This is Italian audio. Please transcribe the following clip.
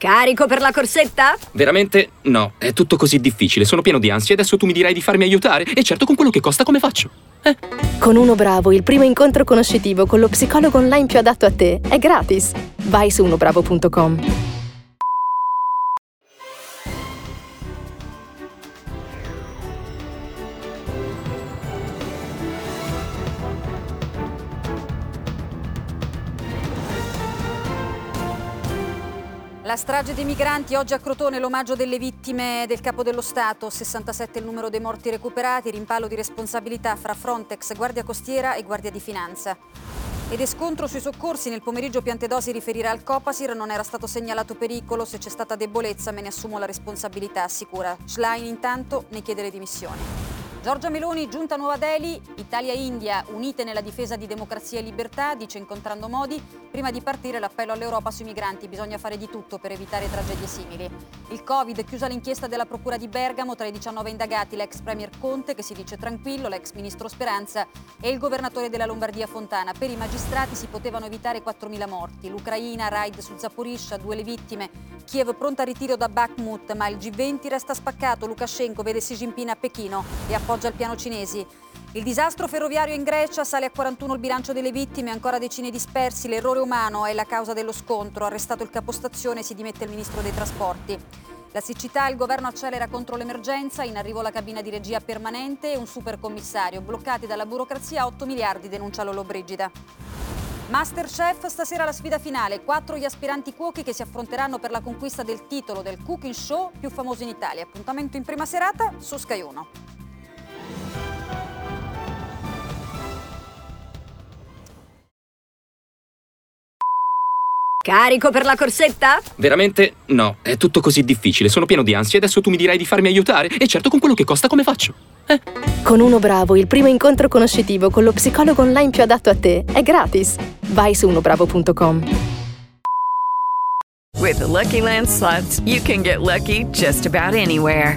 Carico per la corsetta? Veramente no, è tutto così difficile, sono pieno di ansia e adesso tu mi dirai di farmi aiutare e certo con quello che costa come faccio? Eh? Con Uno Bravo il primo incontro conoscitivo con lo psicologo online più adatto a te è gratis. Vai su unobravo.com. La strage dei migranti, oggi a Crotone l'omaggio delle vittime del Capo dello Stato, 67 il numero dei morti recuperati, rimpallo di responsabilità fra Frontex, Guardia Costiera e Guardia di Finanza. Ed è scontro sui soccorsi, nel pomeriggio Piantedosi riferirà al Copasir, non era stato segnalato pericolo, se c'è stata debolezza me ne assumo la responsabilità, assicura. Schlein intanto ne chiede le dimissioni. Giorgia Meloni, giunta a Nuova Delhi, Italia-India unite nella difesa di democrazia e libertà, dice incontrando Modi, prima di partire l'appello all'Europa sui migranti, bisogna fare di tutto per evitare tragedie simili. Il Covid, chiusa l'inchiesta della Procura di Bergamo, tra i 19 indagati l'ex Premier Conte, che si dice tranquillo, l'ex Ministro Speranza e il Governatore della Lombardia Fontana. Per i magistrati si potevano evitare 4.000 morti. L'Ucraina, raid su Zaporizhia, due le vittime. Kiev pronta a ritiro da Bakhmut, ma il G20 resta spaccato. Lukashenko vede Xi Jinping a Pechino e appoggia il piano cinesi. Il disastro ferroviario in Grecia sale a 41 il bilancio delle vittime, ancora decine dispersi. L'errore umano è la causa dello scontro. Arrestato il capostazione si dimette il ministro dei trasporti. La siccità, il governo accelera contro l'emergenza, in arrivo la cabina di regia permanente e un supercommissario. Bloccati dalla burocrazia 8 miliardi, denuncia Lollobrigida. Masterchef, stasera la sfida finale. Quattro gli aspiranti cuochi che si affronteranno per la conquista del titolo del cooking show più famoso in Italia. Appuntamento in prima serata su Sky 1. Carico per la corsetta? Veramente no, è tutto così difficile, sono pieno di ansia e adesso tu mi dirai di farmi aiutare e certo con quello che costa come faccio? Eh? Con Uno Bravo il primo incontro conoscitivo con lo psicologo online più adatto a te è gratis. Vai su unobravo.com. With the Lucky Land slots, you can get lucky just about anywhere.